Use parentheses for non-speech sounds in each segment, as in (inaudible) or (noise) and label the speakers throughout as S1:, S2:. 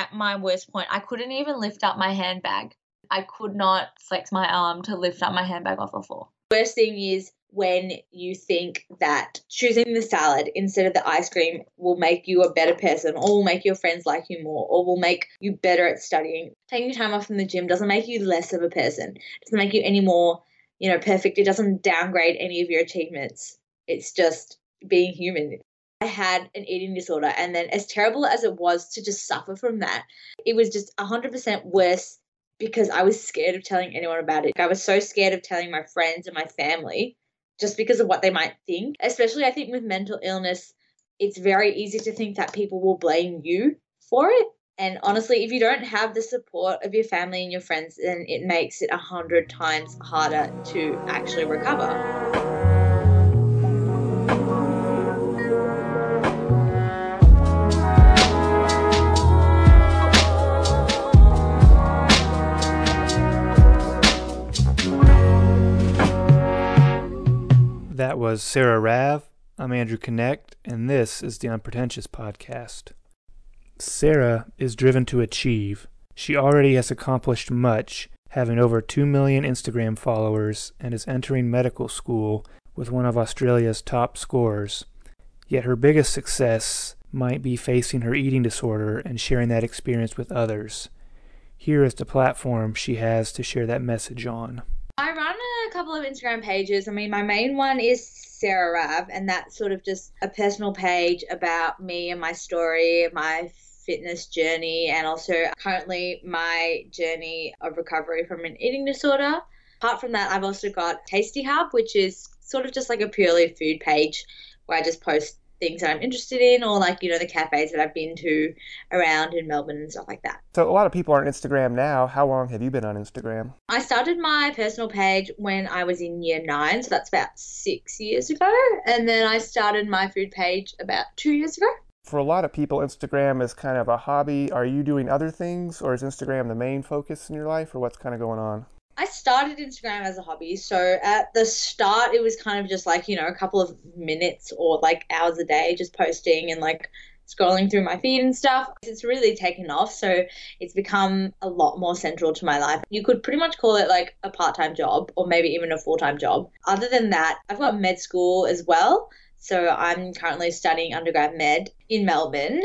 S1: at my worst point. I couldn't even lift up my handbag. I could not flex my arm to lift up my handbag off the floor.
S2: Worst thing is when you think that choosing the salad instead of the ice cream will make you a better person or will make your friends like you more or will make you better at studying. Taking time off from the gym doesn't make you less of a person. It doesn't make you any more, you know, perfect. It doesn't downgrade any of your achievements. It's just being human. I had an eating disorder and then as terrible as it was to just suffer from that, it was just 100% worse because I was scared of telling anyone about it. I was so scared of telling my friends and my family just because of what they might think. Especially, I think with mental illness, it's very easy to think that people will blame you for it. And honestly, if you don't have the support of your family and your friends, then it makes it a hundred times harder to actually recover.
S3: That was Sarah Rav. I'm Andrew Connect, and this is the Unpretentious Podcast. Sarah is driven to achieve. She already has accomplished much, having over 2 million Instagram followers, and is entering medical school with one of Australia's top scores. Yet her biggest success might be facing her eating disorder and sharing that experience with others. Here is the platform she has to share that message on.
S2: I run a couple of Instagram pages. I mean, my main one is Sarah Rav, and that's sort of just a personal page about me and my story, my fitness journey, and also currently my journey of recovery from an eating disorder. Apart from that, I've also got Tasty Hub, which is sort of just like a purely food page where I just post things that I'm interested in, or like, you know, the cafes that I've been to around in Melbourne and stuff like that.
S3: So, a lot of people are on Instagram now. How long have you been on Instagram?
S2: I started my personal page when I was in year nine, so that's about six years ago. And then I started my food page about two years ago.
S3: For a lot of people, Instagram is kind of a hobby. Are you doing other things, or is Instagram the main focus in your life, or what's kind of going on?
S2: Started Instagram as a hobby. So at the start, it was kind of just like, you know, a couple of minutes or like hours a day just posting and like scrolling through my feed and stuff. It's really taken off. So it's become a lot more central to my life. You could pretty much call it like a part time job or maybe even a full time job. Other than that, I've got med school as well. So I'm currently studying undergrad med in Melbourne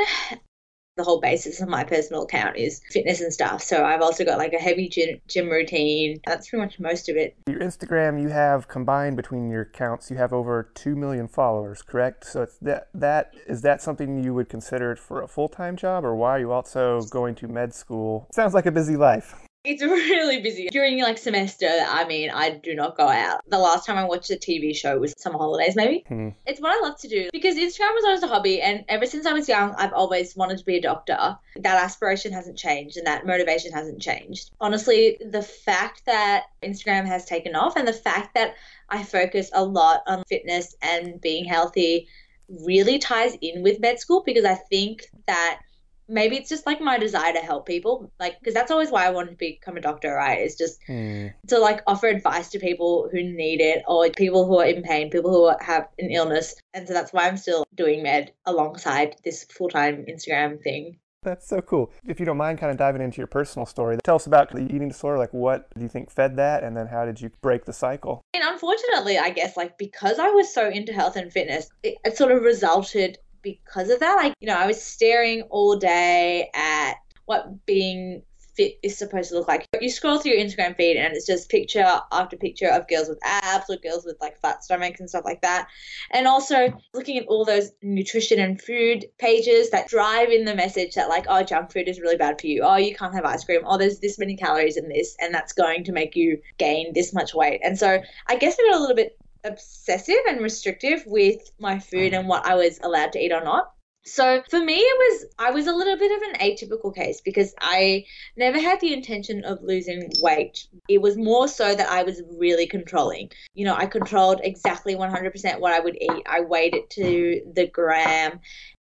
S2: the whole basis of my personal account is fitness and stuff. So I've also got like a heavy gym, gym routine. That's pretty much most of it.
S3: Your Instagram, you have combined between your accounts, you have over two million followers, correct? So it's that that is that something you would consider for a full time job, or why are you also going to med school? Sounds like a busy life.
S2: It's really busy. During like semester, I mean, I do not go out. The last time I watched a TV show was summer holidays, maybe. Hmm. It's what I love to do because Instagram was always a hobby, and ever since I was young, I've always wanted to be a doctor. That aspiration hasn't changed, and that motivation hasn't changed. Honestly, the fact that Instagram has taken off, and the fact that I focus a lot on fitness and being healthy really ties in with med school because I think that maybe it's just like my desire to help people like because that's always why i wanted to become a doctor right is just mm. to like offer advice to people who need it or people who are in pain people who have an illness and so that's why i'm still doing med alongside this full-time instagram thing
S3: that's so cool. If you don't mind kind of diving into your personal story, tell us about the eating disorder. Like, what do you think fed that? And then how did you break the cycle?
S2: And unfortunately, I guess, like, because I was so into health and fitness, it, it sort of resulted because of that. Like, you know, I was staring all day at what being fit is supposed to look like. You scroll through your Instagram feed and it's just picture after picture of girls with abs or girls with like flat stomachs and stuff like that. And also looking at all those nutrition and food pages that drive in the message that like, oh, junk food is really bad for you. Oh, you can't have ice cream. Oh, there's this many calories in this and that's going to make you gain this much weight. And so I guess I got a little bit obsessive and restrictive with my food and what I was allowed to eat or not. So for me, it was, I was a little bit of an atypical case because I never had the intention of losing weight. It was more so that I was really controlling. You know, I controlled exactly 100% what I would eat. I weighed it to the gram.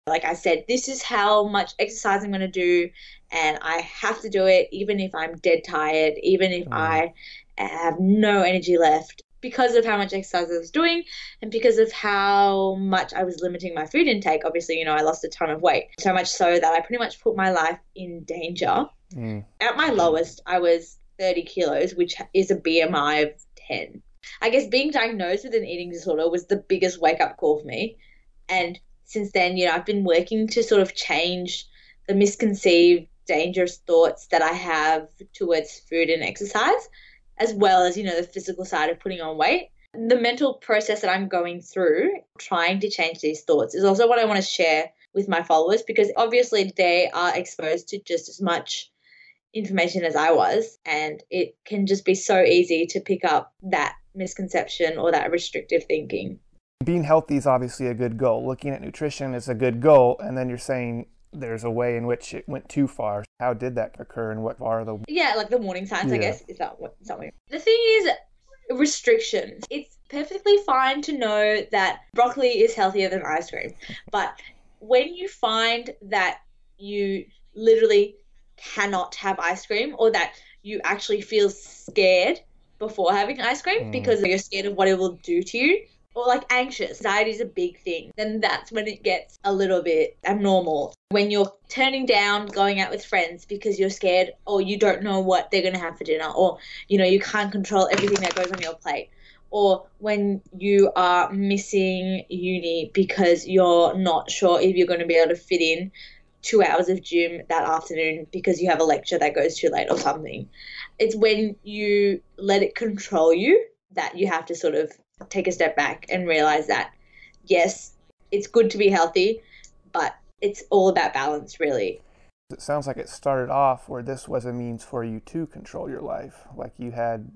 S2: Like I said, this is how much exercise I'm going to do. And I have to do it even if I'm dead tired, even if mm. I have no energy left because of how much exercise I was doing and because of how much I was limiting my food intake. Obviously, you know, I lost a ton of weight. So much so that I pretty much put my life in danger.
S3: Mm.
S2: At my lowest, I was 30 kilos, which is a BMI of 10. I guess being diagnosed with an eating disorder was the biggest wake up call for me. And since then, you know, I've been working to sort of change the misconceived, dangerous thoughts that I have towards food and exercise, as well as, you know, the physical side of putting on weight. The mental process that I'm going through, trying to change these thoughts, is also what I want to share with my followers because obviously they are exposed to just as much information as I was, and it can just be so easy to pick up that misconception or that restrictive thinking.
S3: Being healthy is obviously a good goal. Looking at nutrition is a good goal, and then you're saying there's a way in which it went too far. How did that occur, and what are the?
S2: Yeah, like the warning signs, I guess, is that what something. The thing is, restrictions. It's perfectly fine to know that broccoli is healthier than ice cream, but when you find that you literally cannot have ice cream or that you actually feel scared before having ice cream
S3: Mm.
S2: because you're scared of what it will do to you or like anxious. Anxiety is a big thing. Then that's when it gets a little bit abnormal. When you're turning down going out with friends because you're scared or you don't know what they're going to have for dinner or you know you can't control everything that goes on your plate or when you are missing uni because you're not sure if you're going to be able to fit in two hours of gym that afternoon because you have a lecture that goes too late or something. It's when you let it control you that you have to sort of take a step back and realize that, yes, it's good to be healthy, but it's all about balance, really.
S3: It sounds like it started off where this was a means for you to control your life, like you had.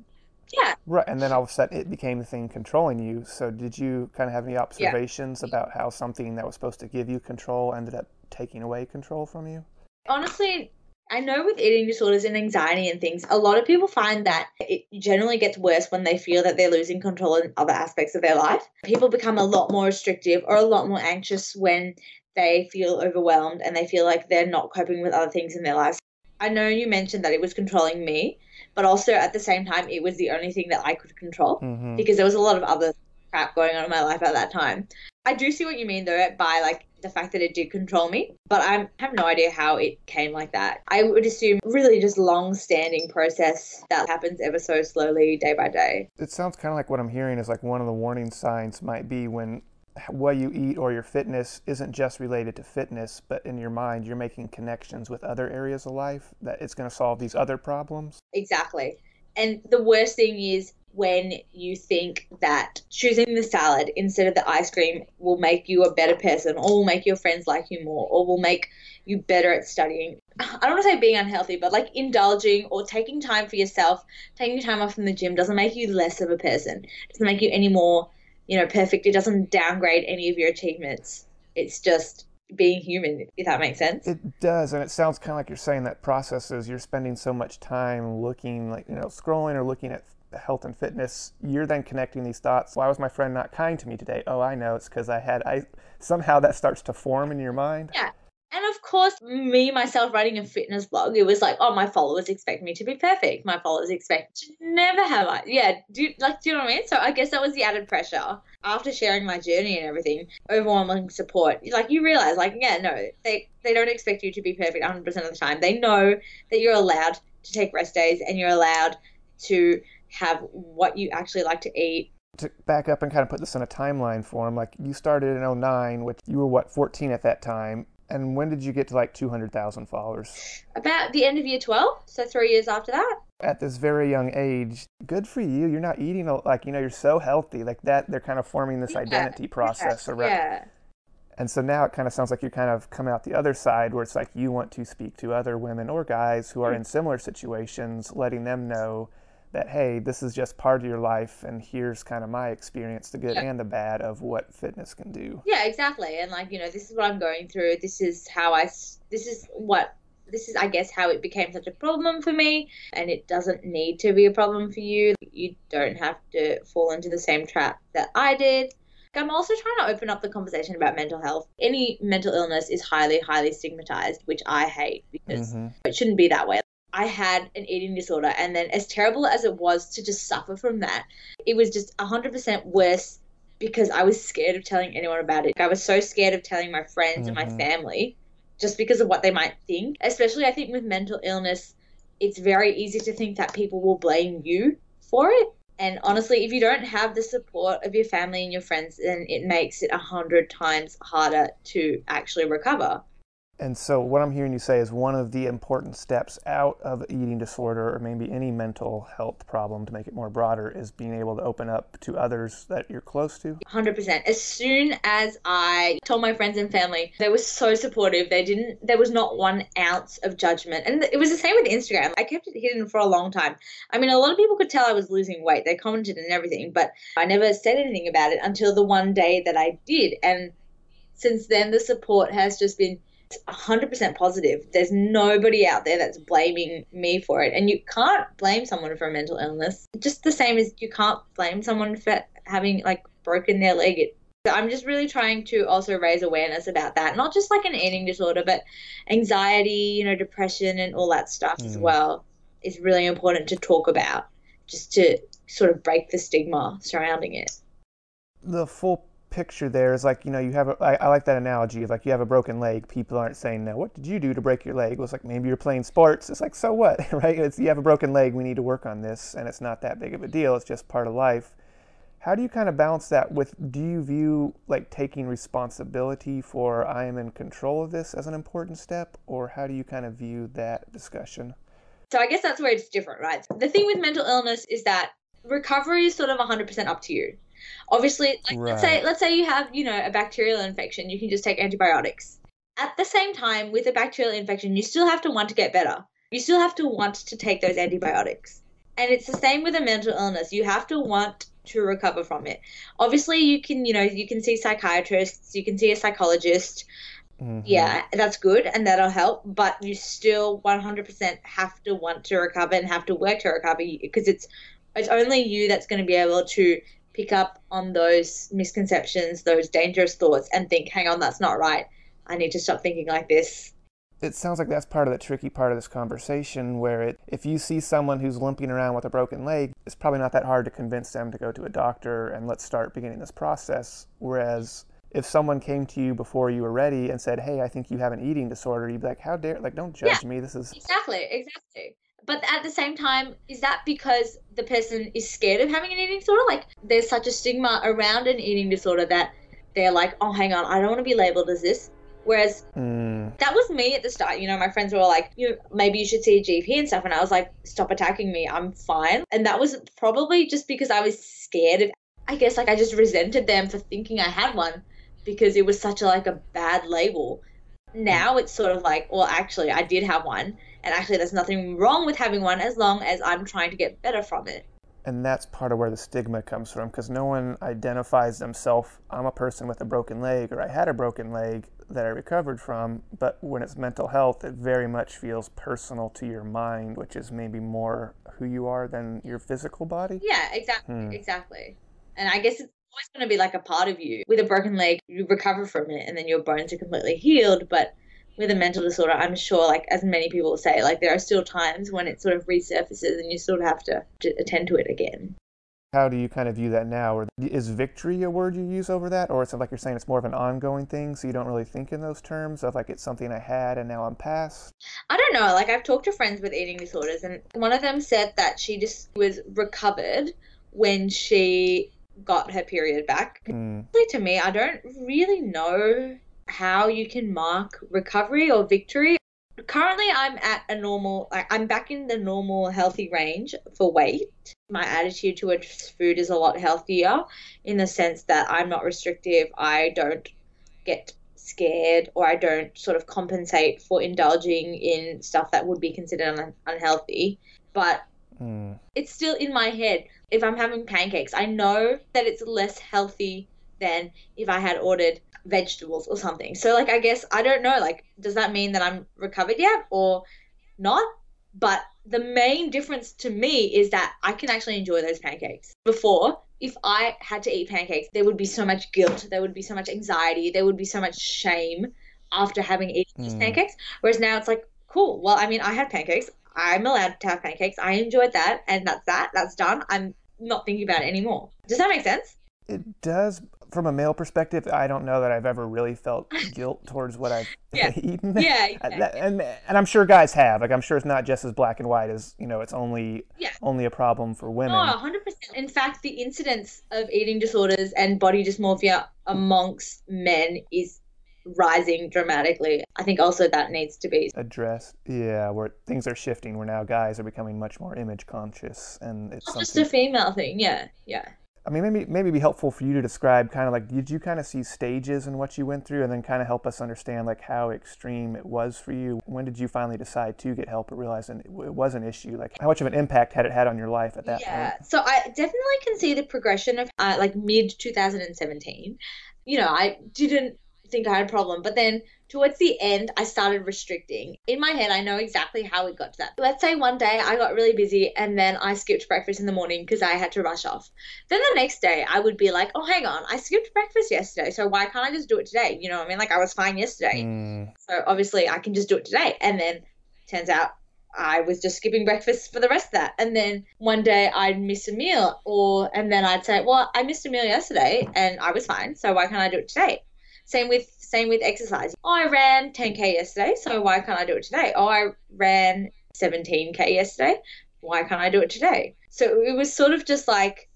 S2: Yeah.
S3: Right, and then all of a sudden it became the thing controlling you. So, did you kind of have any observations about how something that was supposed to give you control ended up taking away control from you?
S2: Honestly, I know with eating disorders and anxiety and things, a lot of people find that it generally gets worse when they feel that they're losing control in other aspects of their life. People become a lot more restrictive or a lot more anxious when they feel overwhelmed and they feel like they're not coping with other things in their lives. I know you mentioned that it was controlling me, but also at the same time, it was the only thing that I could control
S3: Mm-hmm.
S2: because there was a lot of other crap going on in my life at that time. I do see what you mean though by like the fact that it did control me, but I have no idea how it came like that. I would assume really just long standing process that happens ever so slowly day by day.
S3: It sounds kind of like what I'm hearing is like one of the warning signs might be when what you eat or your fitness isn't just related to fitness, but in your mind you're making connections with other areas of life that it's going to solve these other problems.
S2: Exactly. And the worst thing is when you think that choosing the salad instead of the ice cream will make you a better person or will make your friends like you more or will make you better at studying. (sighs) I don't want to say being unhealthy, but like indulging or taking time for yourself, taking time off from the gym doesn't make you less of a person. It doesn't make you any more, you know, perfect. It doesn't downgrade any of your achievements. It's just being human, if that makes sense.
S3: It does, and it sounds kind of like you're saying that processes you're spending so much time looking, like you know, scrolling or looking at health and fitness. You're then connecting these thoughts. Why was my friend not kind to me today? Oh, I know. It's because I had. I somehow that starts to form in your mind.
S2: Yeah. And of course, me myself writing a fitness blog, it was like, oh, my followers expect me to be perfect. My followers expect to never have I. Yeah, do like do you know what I mean? So I guess that was the added pressure after sharing my journey and everything. Overwhelming support. Like you realize, like yeah, no, they they don't expect you to be perfect 100 percent of the time. They know that you're allowed to take rest days and you're allowed to have what you actually like to eat
S3: To back up and kind of put this in a timeline for him, like you started in 09, which you were what 14 at that time. And when did you get to like 200,000 followers?
S2: about the end of year 12, so three years after that.
S3: At this very young age, good for you. You're not eating a- like you know you're so healthy like that. They're kind of forming this
S2: Yeah,
S3: identity process around.
S2: Yeah.
S3: And so now it kind of sounds like you're kind of coming out the other side where it's like you want to speak to other women or guys who are hmm. in similar situations, letting them know that, hey, this is just part of your life and here's kind of my experience, the good
S2: Yeah.
S3: and the bad of what fitness can do.
S2: Yeah, exactly. And like, you know, this is what I'm going through. This is how i this is what, this is, I guess, how it became such a problem for me. And it doesn't need to be a problem for you. You don't have to fall into the same trap that I did. I'm also trying to open up the conversation about mental health. Any mental illness is highly, highly stigmatized, which I hate because
S3: hmm
S2: it shouldn't be that way. I had an eating disorder. And then, as terrible as it was to just suffer from that, it was just 100% worse because I was scared of telling anyone about it. I was so scared of telling my friends mm-hmm. and my mm-hmm. family just because of what they might think. Especially, I think, with mental illness, it's very easy to think that people will blame you for it. And honestly, if you don't have the support of your family and your friends, then it makes it a hundred times harder to actually recover.
S3: And so, what I'm hearing you say is one of the important steps out of eating disorder or maybe any mental health problem to make it more broader is being able to open up to others that you're close to.
S2: 100%. As soon as I told my friends and family, they were so supportive. They didn't, there was not one ounce of judgment. And it was the same with Instagram. I kept it hidden for a long time. I mean, a lot of people could tell I was losing weight. They commented and everything, but I never said anything about it until the one day that I did. And since then, the support has just been 100% positive. There's nobody out there that's blaming me for it. And you can't blame someone for a mental illness. Just the same as you can't blame someone for having like broken their leg. It, I'm just really trying to also raise awareness about that. Not just like an eating disorder, but anxiety, you know, depression and all that stuff mm. as well is really important to talk about just to sort of break the stigma surrounding it.
S3: The full picture there is like you know you have a, I, I like that analogy of like you have a broken leg people aren't saying now what did you do to break your leg? It was like maybe you're playing sports. It's like so what (laughs) right? It's you have a broken leg we need to work on this and it's not that big of a deal it's just part of life. How do you kind of balance that with do you view like taking responsibility for i am in control of this as an important step or how do you kind of view that discussion?
S2: So i guess that's where it's different right? The thing with mental illness is that recovery is sort of 100% up to you Obviously, like right. let's say let's say you have you know a bacterial infection, you can just take antibiotics. At the same time, with a bacterial infection, you still have to want to get better. You still have to want to take those antibiotics. And it's the same with a mental illness. You have to want to recover from it. Obviously, you can, you know, you can see psychiatrists, you can see a psychologist. Mm-hmm. Yeah, that's good and that'll help, but you still 100% have to want to recover and have to work to recover because it's it's only you that's going to be able to pick up on those misconceptions, those dangerous thoughts, and think, hang on, that's not right. I need to stop thinking like this.
S3: It sounds like that's part of the tricky part of this conversation where it, if you see someone who's limping around with a broken leg, it's probably not that hard to convince them to go to a doctor and let's start beginning this process. Whereas if someone came to you before you were ready and said, "Hey, I think you have an eating disorder," you'd be like, "How dare? Like, don't judge
S2: yeah,
S3: me. This is
S2: exactly, exactly." But at the same time, is that because the person is scared of having an eating disorder? Like, there's such a stigma around an eating disorder that they're like, oh, hang on, I don't want to be labeled as this. Whereas mm. that was me at the start. You know, my friends were like, you maybe you should see a GP and stuff. And I was like, stop attacking me. I'm fine. And that was probably just because I was scared of, I guess, like I just resented them for thinking I had one because it was such a like a bad label. Now it's sort of like, well, actually, I did have one and actually, there's nothing wrong with having one as long as I'm trying to get better from it.
S3: And that's part of where the stigma comes from because no one identifies themselves, I'm a person with a broken leg or I had a broken leg that I recovered from. But when it's mental health, it very much feels personal to your mind, which is maybe more who you are than your physical body.
S2: Yeah, exactly. Hmm. Exactly. And I guess it's always going to be like a part of you. With a broken leg, you recover from it and then your bones are completely healed. But with a mental disorder, I'm sure, like as many people say, like there are still times when it sort of resurfaces and you sort of have to, to attend to it again.
S3: How do you kind of view that now? Or is victory a word you use over that? Or is it like you're saying it's more of an ongoing thing, so you don't really think in those terms of like it's something I had and now I'm past?
S2: I don't know. Like I've talked to friends with eating disorders, and one of them said that she just was recovered when she got her period back. Mm. To me, I don't really know how you can mark recovery or victory. Currently, I'm at a normal, I'm back in the normal healthy range for weight. My attitude towards food is a lot healthier in the sense that I'm not restrictive. I don't get scared or I don't sort of compensate for indulging in stuff that would be considered un- unhealthy. But mm. it's still in my head. If I'm having pancakes, I know that it's less healthy than if I had ordered vegetables or something. So like I guess I don't know like does that mean that I'm recovered yet or not? But the main difference to me is that I can actually enjoy those pancakes. Before, if I had to eat pancakes, there would be so much guilt, there would be so much anxiety, there would be so much shame after having eaten mm. these pancakes. Whereas now it's like, cool. Well, I mean, I had pancakes. I'm allowed to have pancakes. I enjoyed that, and that's that. That's done. I'm not thinking about it anymore. Does that make sense?
S3: It does. From a male perspective, I don't know that I've ever really felt (laughs) guilt towards what I've (laughs)
S2: Yeah.
S3: eaten.
S2: Yeah, (laughs)
S3: And
S2: exactly.
S3: and and I'm sure guys have. Like I'm sure it's not just as black and white as you know. It's only
S2: Yeah.
S3: only a problem for women.
S2: No, 100%. In fact, the incidence of eating disorders and body dysmorphia amongst men is rising dramatically. I think also that needs to be.
S3: Addressed, yeah, where things are shifting. Where now guys are becoming much more image conscious, and it's
S2: Not just a female thing. Yeah, yeah.
S3: I mean, maybe maybe be helpful for you to describe kind of like did you kind of see stages in what you went through, and then kind of help us understand like how extreme it was for you. When did you finally decide to get help or realize it was an issue? Like how much of an impact had it had on your life at that
S2: yeah.
S3: point?
S2: So I definitely can see the progression of uh, like mid 2017. You know, I didn't think I had a problem, but then towards the end, I started restricting. In my head, I know exactly how it got to that. Let's say one day I got really busy and then I skipped breakfast in the morning because I had to rush off. Then the next day, I would be like, oh, hang on, I skipped breakfast yesterday, so why can't I just do it today? You know what I mean? Like, I was fine yesterday.
S3: Mm,
S2: So obviously I can just do it today. And then turns out I was just skipping breakfast for the rest of that. And then one day I'd miss a meal or and then I'd say, Well, I missed a meal yesterday and I was fine, so why can't I do it today? Same with same with exercise. Oh, I ran 10k yesterday, so why can't I do it today? Oh, I ran 17k yesterday. Why can't I do it today? So it was sort of just like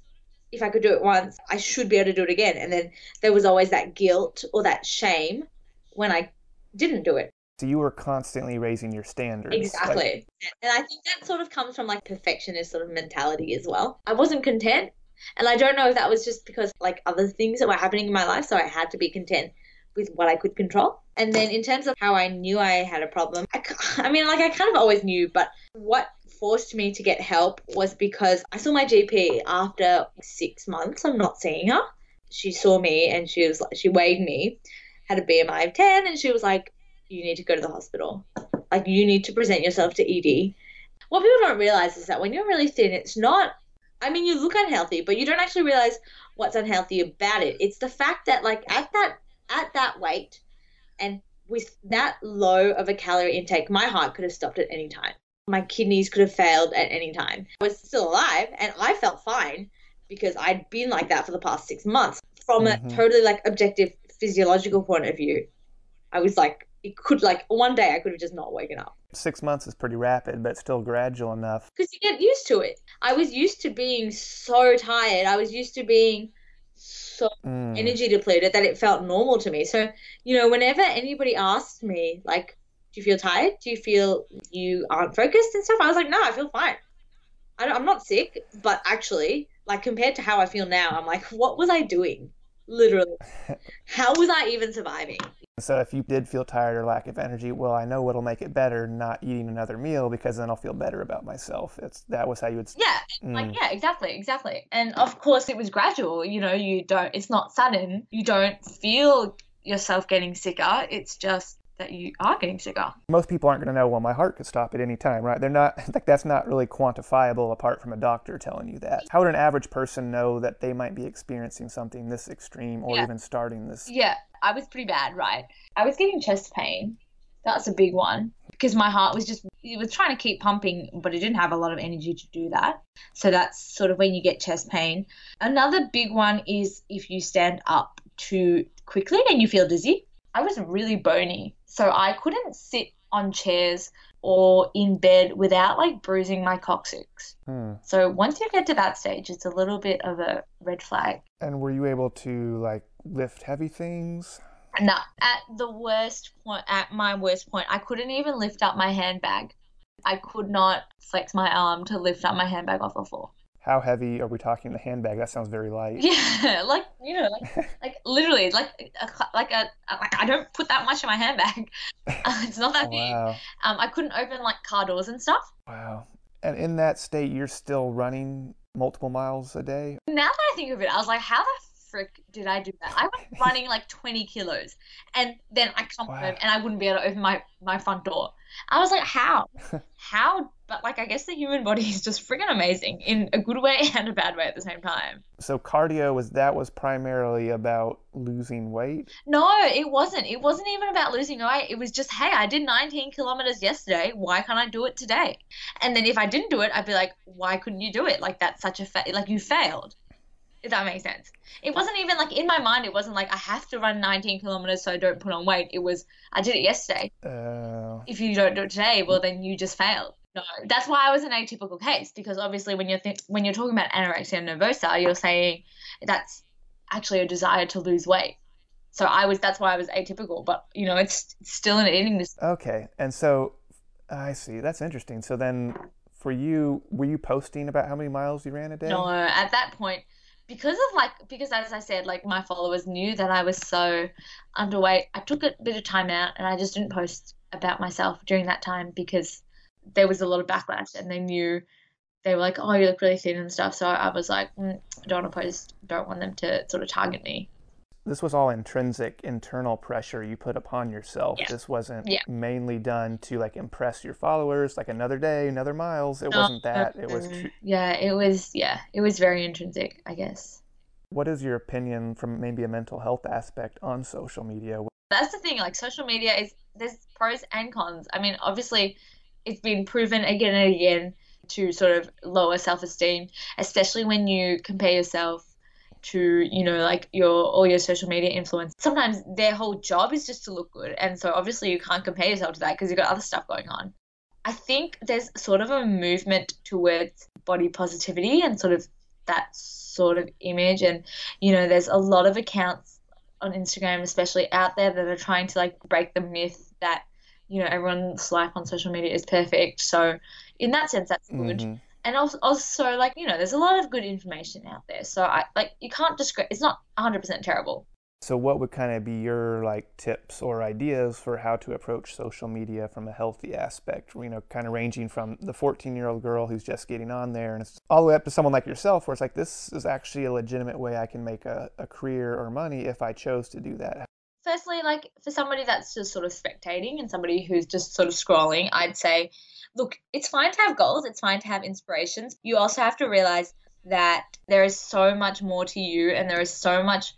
S2: if I could do it once, I should be able to do it again. And then there was always that guilt or that shame when I didn't do it.
S3: so you were constantly raising your standards. like-
S2: Exactly. and I think that sort of comes from like perfectionist sort of mentality as well. I wasn't content. And I don't know if that was just because like other things that were happening in my life. So I had to be content with what I could control. And then in terms of how I knew I had a problem, I (laughs) mean, like I kind of always knew, but what forced me to get help was because I saw my GP after six months of not seeing her. She saw me and she was like, she weighed me, had a BMI of 10, and she was like, you need to go to the hospital. Like, you need to present yourself to ED. What people don't realize is that when you're really thin, it's not, I mean, you look unhealthy, but you don't actually realize what's unhealthy about it. It's the fact that, like, at that, at that weight and with that low of a calorie intake, my heart could have stopped at any time. My kidneys could have failed at any time. I was still alive and I felt fine because I'd been like that for the past six months. From
S3: Mhm.
S2: a totally like objective physiological point of view, I was like, it could like one day I could have just not woken up
S3: Six months is pretty rapid, but still gradual enough.
S2: because you get used to it. I was used to being so tired. I was used to being so
S3: Mm.
S2: energy depleted that it felt normal to me. So, you know, whenever anybody asked me, like, do you feel tired? Do you feel you aren't focused and stuff? I was like, no, I feel fine. I I'm not sick, but actually, like, compared to how I feel now, I'm like, what was I doing? Literally. (laughs) How was I even surviving?
S3: So if you did feel tired or lack of energy, well, I know what'll make it better, not eating another meal because then I'll feel better about myself. It's that was how you would.
S1: Yeah,
S3: Mm.
S1: like yeah, exactly, exactly. And of course, it was gradual. You know, you don't. It's not sudden. You don't feel yourself getting sicker. It's just that you are getting sicker.
S3: Most people aren't going to know. Well, my heart could stop at any time, right? They're not (laughs) like that's not really quantifiable apart from a doctor telling you that. How would an average person know that they might be experiencing something this extreme or
S1: Yeah.
S3: even starting this?
S1: Yeah, I was pretty bad, right? I was getting chest pain. That's a big one because my heart was just it was trying to keep pumping, but it didn't have a lot of energy to do that. So that's sort of when you get chest pain. Another big one is if you stand up too quickly and you feel dizzy. I was really bony, so I couldn't sit on chairs or in bed without like bruising my coccyx.
S3: Hmm.
S1: So once you get to that stage, it's a little bit of a red flag.
S3: And were you able to like lift heavy things?
S1: No, at the worst point, at my worst point, I couldn't even lift up my handbag. I could not flex my arm to lift up my handbag off the floor.
S3: How heavy are we talking? The handbag? That sounds very light.
S1: Yeah, (laughs) like you know, like (laughs) like literally, like a, like a like I don't put that much in my handbag. (laughs) it's not that big.
S3: Wow.
S1: Um, I couldn't open like car doors and stuff.
S3: Wow. And in that state, you're still running multiple miles a day?
S1: Now that I think of it, I was like, how the frick did I do that? I was running like 20 kilos, and then I come
S3: Wow.
S1: home and I wouldn't be able to open my my front door. I was like, how? how
S2: But like, I guess the human body is just friggin' amazing in a good way (laughs) and a bad way at the same time.
S3: So cardio was that was primarily about losing weight.
S2: No, it wasn't. It wasn't even about losing weight. It was just, hey, I did 19 kilometers yesterday. Why can't I do it today? And then if I didn't do it, I'd be like, why couldn't you do it? Like that's such a fa- like you failed. If that makes sense. It wasn't even like in my mind. It wasn't like I have to run 19 kilometers so I don't put on weight. It was I did it yesterday.
S3: Uh,
S2: If you don't do it today, well then you just failed. No, that's why I was an atypical case because obviously when you're th- when you're talking about anorexia nervosa, you're saying that's actually a desire to lose weight. So I was that's why I was atypical, but you know it's still an eating disorder.
S3: okay, and so I see. That's interesting. So then, for you, were you posting about how many miles you ran a day?
S2: No, at that point, because of like because as I said, like my followers knew that I was so underweight. I took a bit of time out and I just didn't post about myself during that time because there was a lot of backlash and they knew they were like, oh, you look really thin and stuff. So I was like, mm, I don't want to post. Don't want them to sort of target me.
S3: This was all intrinsic internal pressure you put upon yourself.
S2: Yeah.
S3: This wasn't
S2: Yeah.
S3: mainly done to like impress your followers, like another day, another miles. It wasn't that. It was. Tr-
S2: yeah, it was. Yeah, it was very intrinsic, I guess.
S3: what is your opinion from maybe a mental health aspect on social media?
S2: that's the thing like social media is there's pros and cons i mean obviously it's been proven again and again to sort of lower self-esteem especially when you compare yourself to you know like your all your social media influence. Sometimes their whole job is just to look good and so obviously you can't compare yourself to that because you've got other stuff going on. I think there's sort of a movement towards body positivity and sort of that sort of image and you know there's a lot of accounts on Instagram, especially out there, that are trying to like break the myth that you know everyone's life on social media is perfect. So in that sense, that's good.
S3: Mhm.
S2: And also, also like you know, there's a lot of good information out there. So I like you can't discredit. It's not 100% terrible.
S3: So, what would kind of be your like tips or ideas for how to approach social media from a healthy aspect? You know, kind of ranging from the 14 year old girl who's just getting on there, and it's all the way up to someone like yourself, where it's like this is actually a legitimate way I can make a, a career or money if I chose to do that.
S2: Firstly, like for somebody that's just sort of spectating and somebody who's just sort of scrolling, I'd say, look, it's fine to have goals, it's fine to have inspirations. You also have to realize that there is so much more to you and there is so much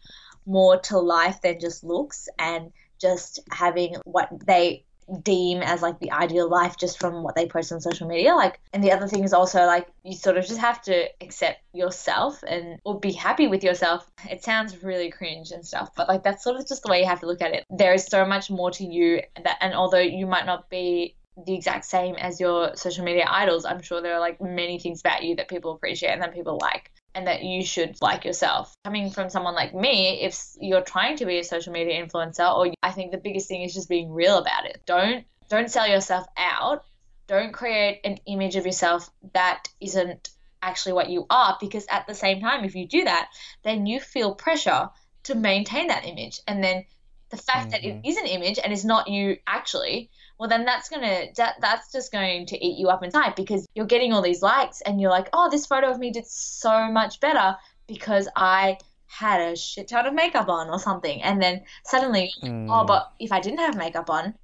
S2: more to life than just looks and just having what they deem as like the ideal life just from what they post on social media like and the other thing is also like you sort of just have to accept yourself and or be happy with yourself. It sounds really cringe and stuff but like that's sort of just the way you have to look at it. There is so much more to you that and although you might not be the exact same as your social media idols i'm sure there are like many things about you that people appreciate and that people like and that you should like yourself. Coming from someone like me, if you're trying to be a social media influencer, or I think the biggest thing is just being real about it. Don't don't sell yourself out. Don't create an image of yourself that isn't actually what you are because at the same time if you do that, then you feel pressure to maintain that image. And then the fact that it
S3: Mhm.
S2: is an image and is not you actually well then that's gonna that, that's just going to eat you up inside because you're getting all these likes and you're like oh this photo of me did so much better because i had a shit ton of makeup on or something. And then suddenly oh
S3: Mm.
S2: but if i didn't have makeup on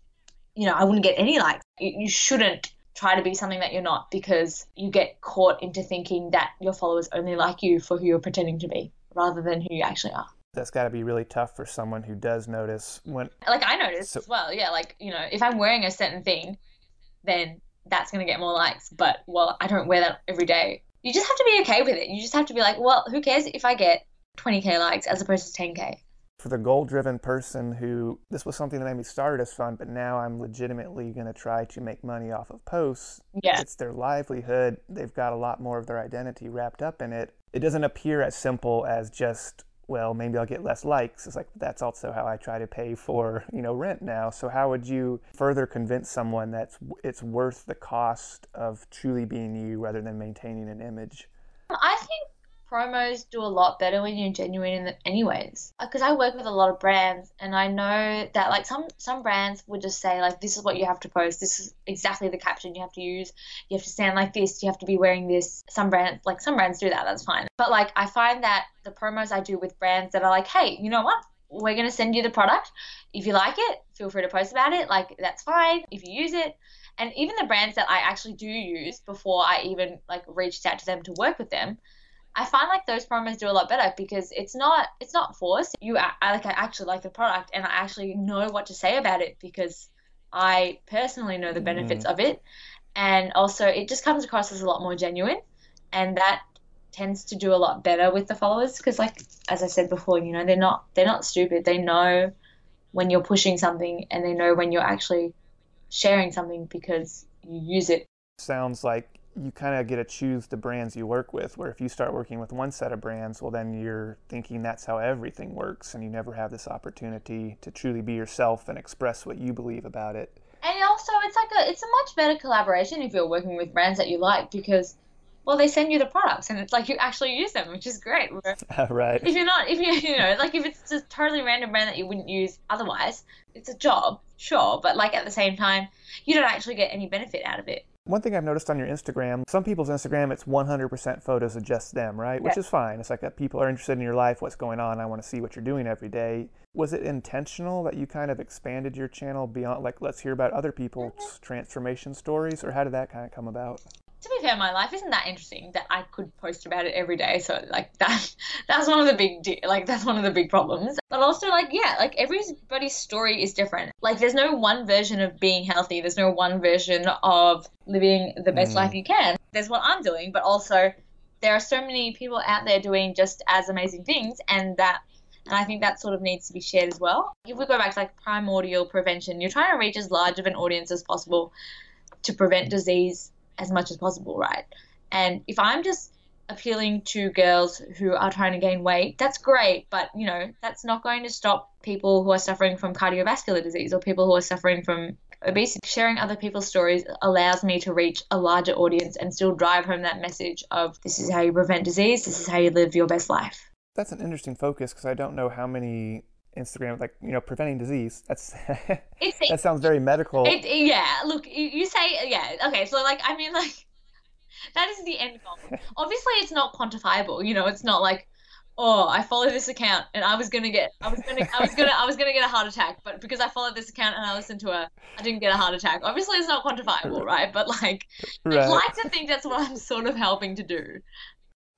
S2: you know i wouldn't get any likes. You, you shouldn't try to be something that you're not because you get caught into thinking that your followers only like you for who you're pretending to be rather than who you actually are
S3: That's got to be really tough for someone who does notice when.
S2: like I noticed
S3: So-
S2: as well. Yeah, like you know, if I'm wearing a certain thing, then that's gonna get more likes. But well, I don't wear that every day. You just have to be okay with it. You just have to be like, well, who cares if I get 20k likes as opposed to 10k?
S3: For the goal driven person who this was something that made me start as fun, but now I'm legitimately going to try to make money off of posts.
S2: Yeah.
S3: It's their livelihood. They've got a lot more of their identity wrapped up in it. It doesn't appear as simple as just, well, maybe I'll get less likes. It's like that's also how I try to pay for, you know, rent now. So how would you further convince someone that it's worth the cost of truly being you rather than maintaining an image?
S2: I think promos do a lot better when you're genuine in the, anyways. Uh, because i work with a lot of brands and i know that like some some brands would just say like this is what you have to post. This is exactly the caption you have to use. You have to stand like this. You have to be wearing this. Some brands like some brands do that. That's fine. But like i find that the promos i do with brands that are like hey you know what? We're going to send you the product. If you like it feel free to post about it. Like that's fine if you use it. And even the brands that I actually do use before I even like reached out to them to work with them, I find like those promos do a lot better because it's not it's not forced. You I like I actually like the product and I actually know what to say about it because I personally know the benefits mm. of it, and also it just comes across as a lot more genuine, and that tends to do a lot better with the followers because like as I said before, you know they're not they're not stupid. They know when you're pushing something and they know when you're actually sharing something because you use it.
S3: Sounds like you kind of get to choose the brands you work with. Where if you start working with one set of brands, well, then you're thinking that's how everything works, and you never have this opportunity to truly be yourself and express what you believe about it.
S2: And also, it's like a it's a much better collaboration if you're working with brands that you like because well, they send you the products and it's like you actually use them, which is great. (laughs)
S3: right.
S2: If you're not, if you, you know, like if it's a totally random brand that you wouldn't use otherwise, it's a job, sure, but like at the same time, you don't actually get any benefit out of it.
S3: One thing I've noticed on your Instagram, some people's Instagram, it's 100% photos of just them, right? Which is fine. It's like that people are interested in your life, what's going on. I want to see what you're doing every day. Was it intentional that you kind of expanded your channel beyond, like, let's hear about other people's mm-hmm. transformation stories, or how did that kind of come about?
S2: To be fair, my life isn't that interesting that I could post about it every day. So like (laughs) that, that's one of the big like that's one of the big problems. But also like yeah, like everybody's story is different. Like there's no one version of being healthy. There's no one version of living the best mm. life you can. There's what I'm doing, but also there are so many people out there doing just as amazing things, and that and I think that sort of needs to be shared as well. If we go back to like primordial prevention, you're trying to reach as large of an audience as possible to prevent disease as much as possible, right? And if I'm just appealing to girls who are trying to gain weight, that's great, but you know, that's not going to stop people who are suffering from cardiovascular disease or people who are suffering from obesity. Sharing other people's stories allows me to reach a larger audience and still drive home that message of this is how you prevent disease, this is how you live your best life.
S3: That's an interesting focus because I don't know how many Instagram, like you know, preventing disease. That's (laughs) that sounds very medical.
S2: It, yeah, look, you say yeah, okay. So like, I mean, like that is the end goal. (laughs) Obviously, it's not quantifiable. You know, it's not like oh, I follow this account and I was gonna get, I was gonna, I was gonna, I was gonna get a heart attack, but because I followed this account and I listened to her, I didn't get a heart attack. Obviously, it's not quantifiable, right? But like, right. I'd like to think that's what I'm sort of helping to do.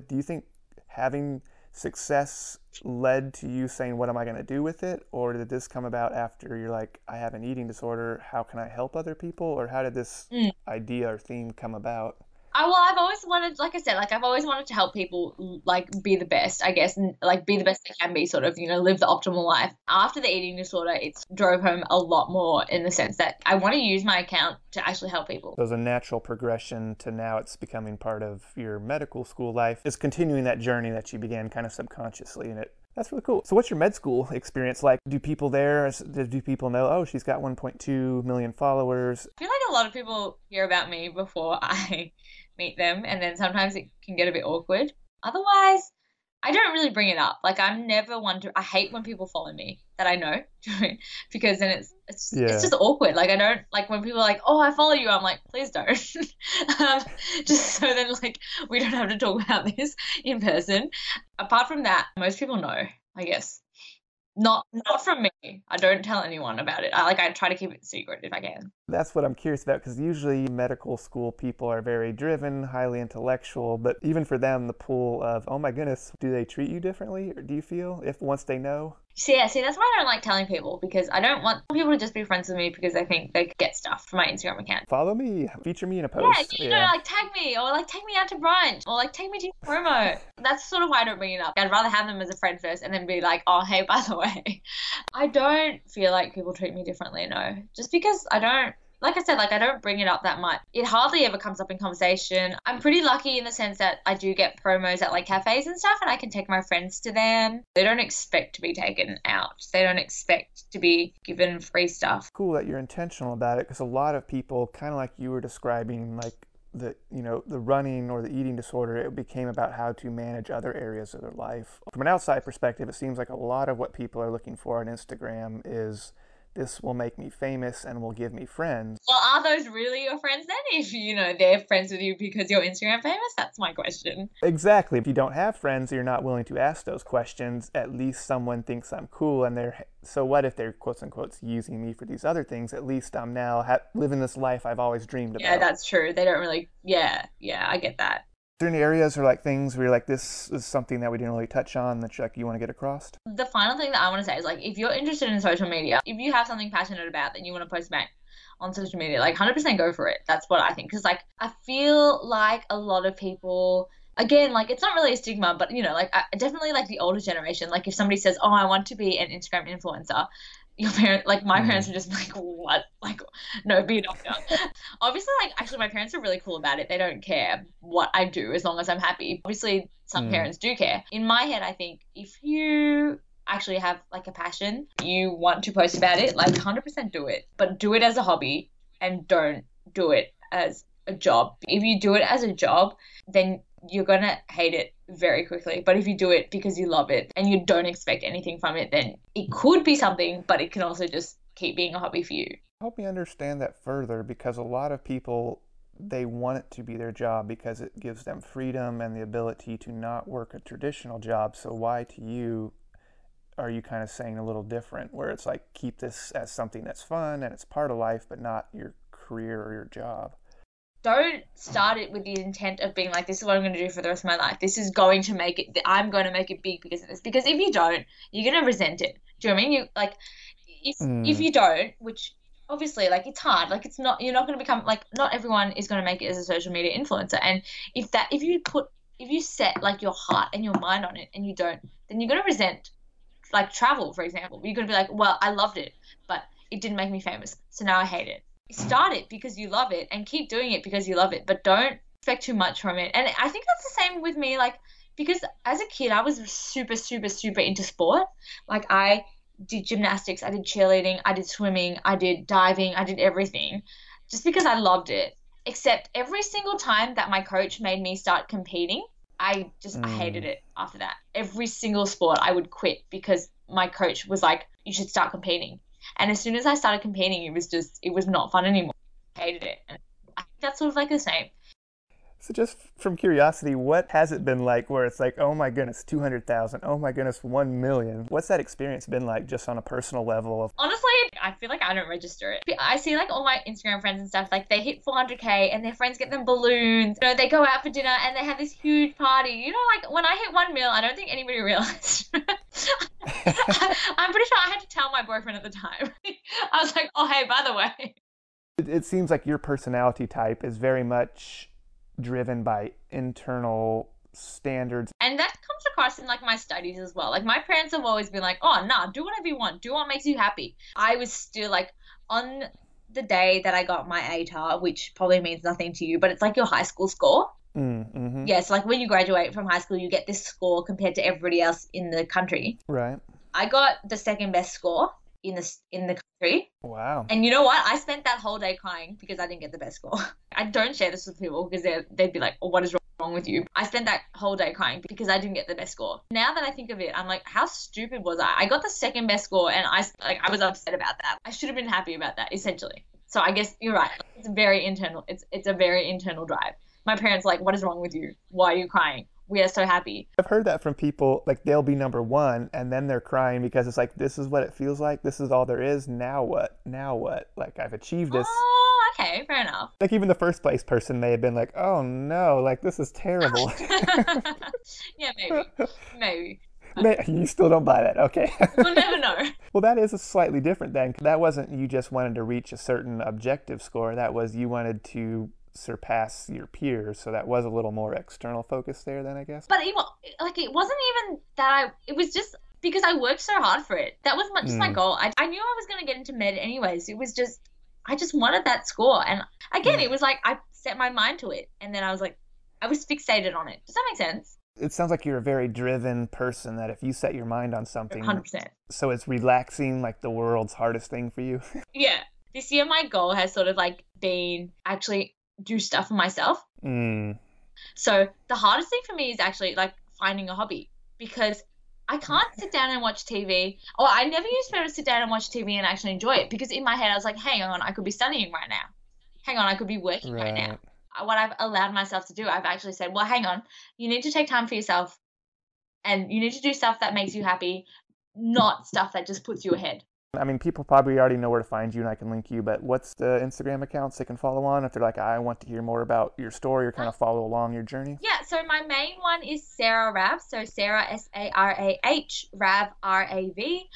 S3: Do you think having success led to you saying, What am I going to do with it? Or did this come about after you're like, I have an eating disorder. How can I help other people? Or how did this mm. idea or theme come about?
S2: I, well, I've always wanted, like I said, like I've always wanted to help people, like be the best, I guess, and like be the best they can be, sort of, you know, live the optimal life. After the eating disorder, it's drove home a lot more in the sense that I want to use my account to actually help people.
S3: So, as a natural progression to now it's becoming part of your medical school life, is continuing that journey that you began kind of subconsciously, and it that's really cool. So, what's your med school experience like? Do people there, do people know, oh, she's got 1.2 million followers?
S2: I feel like a lot of people hear about me before (laughs) I meet them, and then sometimes it can get a bit awkward. Otherwise, I don't really bring it up. Like I'm never one to. I hate when people follow me that I know, (laughs) because then it's it's yeah. it's just awkward. Like I don't like when people are like, "Oh, I follow you." I'm like, please don't. (laughs) um, just so then like we don't have to talk about this (laughs) in person. Apart from that, most people know. I guess not not from me. I don't tell anyone about it. I like I try to keep it secret if I can.
S3: That's what I'm curious about because usually medical school people are very driven, highly intellectual, but even for them the pool of oh my goodness, do they treat you differently or do you feel if once they know?
S2: So yeah, see, that's why I don't like telling people because I don't want people to just be friends with me because I think they get stuff from my Instagram account.
S3: Follow me, feature me in a post.
S2: Yeah, you yeah. know, like tag me or like take me out to brunch or like take me to promo. (laughs) that's sort of why I don't bring it up. I'd rather have them as a friend first and then be like, oh, hey, (laughs) by the way, I don't feel like people treat me differently. No, just because I don't like I said, like I don't bring it up that much. It hardly ever comes up in conversation. I'm pretty lucky in the sense that I do get promos at like cafes and stuff and I can take my friends to them. They don't expect to be taken out. They don't expect to be given free stuff.
S3: Cool that you're intentional about it because a lot of people kind of like you were describing like the you know the running or the eating disorder it became about how to manage other areas of their life from an outside perspective it seems like a lot of what people are looking for on instagram is this will make me famous and will give me friends.
S2: Well, are those really your friends then? If you know they're friends with you because you're Instagram famous, that's my question.
S3: Exactly. If you don't have friends, you're not willing to ask those questions. At least someone thinks I'm cool, and they're so what if they're quotes unquote using me for these other things? At least I'm now ha- living this life I've always dreamed about.
S2: Yeah, that's true. They don't really. Yeah, yeah, I get that.
S3: Any areas or like things where you're like this is something that we didn't really touch on that you like you want to get across?
S2: The final thing that I want to say is like, if you're interested in social media, if you have something passionate about that you want to post about on social media, like 100% go for it. That's what I think. Because like, I feel like a lot of people. Again, like it's not really a stigma, but you know, like I, definitely like the older generation. Like if somebody says, "Oh, I want to be an Instagram influencer," your parent like my
S3: Mm.
S2: parents were just like what? Like no be a doctor. (laughs) Obviously like actually my parents are really cool about it. They don't care what i do as long as i'm happy. Obviously some
S3: Mm.
S2: parents do care. In my head i think if you actually have like a passion you want to post about it like 100% do it. But do it as a hobby and don't do it as a job. If you do it as a job then you're gonna hate it very quickly. But if you do it because you love it and you don't expect anything from it, then it could be something, but it can also just keep being a hobby for you.
S3: Help me understand that further because a lot of people they want it to be their job because it gives them freedom and the ability to not work a traditional job. So why to you are you kind of saying a little different where it's like keep this as something that's fun and it's part of life but not your career or your job?
S2: Don't start it with the intent of being like, this is what I'm going to do for the rest of my life. This is going to make it, I'm going to make it big because of this. Because if you don't, you're going to resent it. Do you know what I mean? You like, if,
S3: Mm.
S2: if you don't, which obviously like it's hard like it's not you're not going to become like not everyone is going to make it as a social media influencer and if that if you put if you set like your heart and your mind on it and you don't then you're going to resent like travel for example you're going to be like well i loved it but it didn't make me famous so now i hate it start it because you love it and keep doing it because you love it but don't expect too much from it and i think that's the same with me like because as a kid i was super super super into sport like i did gymnastics, I did cheerleading, I did swimming, I did diving, I did everything just because I loved it. Except every single time that my coach made me start competing, I just I
S3: Mm.
S2: hated it after that. Every single sport I would quit because my coach was like, you should start competing. And as soon as I started competing, it was just, it was not fun anymore. I hated it. And I think that's sort of like the same.
S3: So just from curiosity, what has it been like where it's like, oh my goodness, 200,000, oh my goodness, 1 million? What's that experience been like just on a personal level of
S2: Honestly, I feel like I don't register it. I see like all my Instagram friends and stuff, like they hit 400k and their friends get them balloons. You know, they go out for dinner and they have this huge party. You know, like when I hit one mil, I don't think anybody (laughs) realized. (laughs) I'm pretty sure I had to tell my boyfriend at the time. (laughs) I was like, oh, hey, by the way.
S3: It, it seems like your personality type is very much driven by internal standards.
S2: And that comes across in like my studies as well. Like my parents have always been like, oh, nah, do whatever you want. Do what makes you happy. I was still like on the day that I got my ATAR, which probably means nothing to you, but it's like your high school score.
S3: Mm, hmm
S2: Yes, like when you graduate from high school, you get this score compared to everybody else in the country.
S3: Right.
S2: I got the second best score in the in the country,
S3: Wow.
S2: and you know what? I spent that whole day crying because I didn't get the best score. (laughs) I don't share this with people because they they'd be like, oh, "What is wrong with you?" I spent that whole day crying because I didn't get the best score. Now that I think of it, I'm like, how stupid was I? I got the second best score, and I like I was upset about that. I should have been happy about that, essentially. So I guess you're right. It's very internal. It's it's a very internal drive. My parents are like, "What is wrong with you? Why are you crying?" We are so happy.
S3: I've heard that from people, like they'll be number one and then they're crying because it's like, this is what it feels like. This is all there is. Now what? Now what? Like, I've achieved this.
S2: Oh, okay, fair enough.
S3: Like, even the first place person may have been like, oh no, like, this is terrible. (laughs)
S2: yeah, maybe, maybe. (laughs)
S3: You still don't buy that. Okay. (laughs)
S2: We'll never know.
S3: well, that is a slightly different then. That wasn't you just wanted to reach a certain objective score. That was you wanted to surpass your peers. So that was a little more external focus there then, I guess.
S2: But it, like, it wasn't even that I. It was just because I worked so hard for it. That was my, just my
S3: Mm.
S2: goal. I, I knew I was gonna get into med anyways. It was just I just wanted that score, and again,
S3: Mm.
S2: it was like I set my mind to it, and then I was like, I was fixated on it. Does that make sense?
S3: It sounds like you're a very driven person that if you set your mind on something,
S2: Hundred percent.
S3: so it's relaxing, like the world's hardest thing for you. (laughs)
S2: Yeah. This year, my goal has sort of like been actually do stuff for myself.
S3: mm.
S2: So the hardest thing for me is actually like finding a hobby because I can't sit down and watch TV. Or I never used to be able to sit down and watch TV and actually enjoy it because in my head I was like, hang on, I could be studying right now. Hang on, I could be working right, right now. What I've allowed myself to do, I've actually said, well, hang on, you need to take time for yourself and you need to do stuff that makes you happy, not stuff that just puts you ahead.
S3: I mean, people probably already know where to find you, and I can link you. But what's the Instagram accounts they can follow on if they're like, I want to hear more about your story or kind of follow along your journey?
S2: Yeah. So my main one is Sarah Rav. So Sarah S A R A H Rav R A V.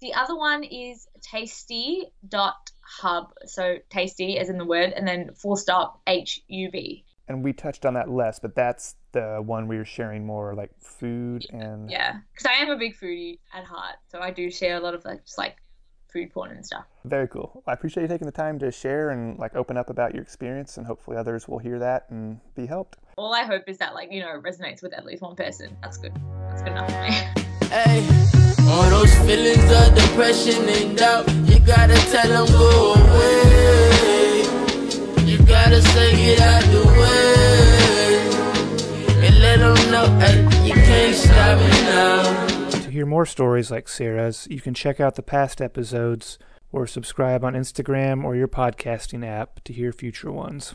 S2: The other one is tasty dot hub. So tasty as in the word, and then full stop H U B.
S3: And we touched on that less, but that's the one we were sharing more like food and
S2: yeah, because I am a big foodie at heart, so I do share a lot of like just like food porn and stuff.
S3: Very cool. I appreciate you taking the time to share and like open up about your experience, and hopefully others will hear that and be helped.
S2: All I hope is that like you know resonates with at least one person. That's good. That's good enough for me. (laughs) Hey, all those feelings of depression and doubt, you gotta tell them go away. You gotta say it out the way and let them know hey, you can't stop me now hear more stories like Sarah's, you can check out the past episodes or subscribe on Instagram or your podcasting app to hear future ones.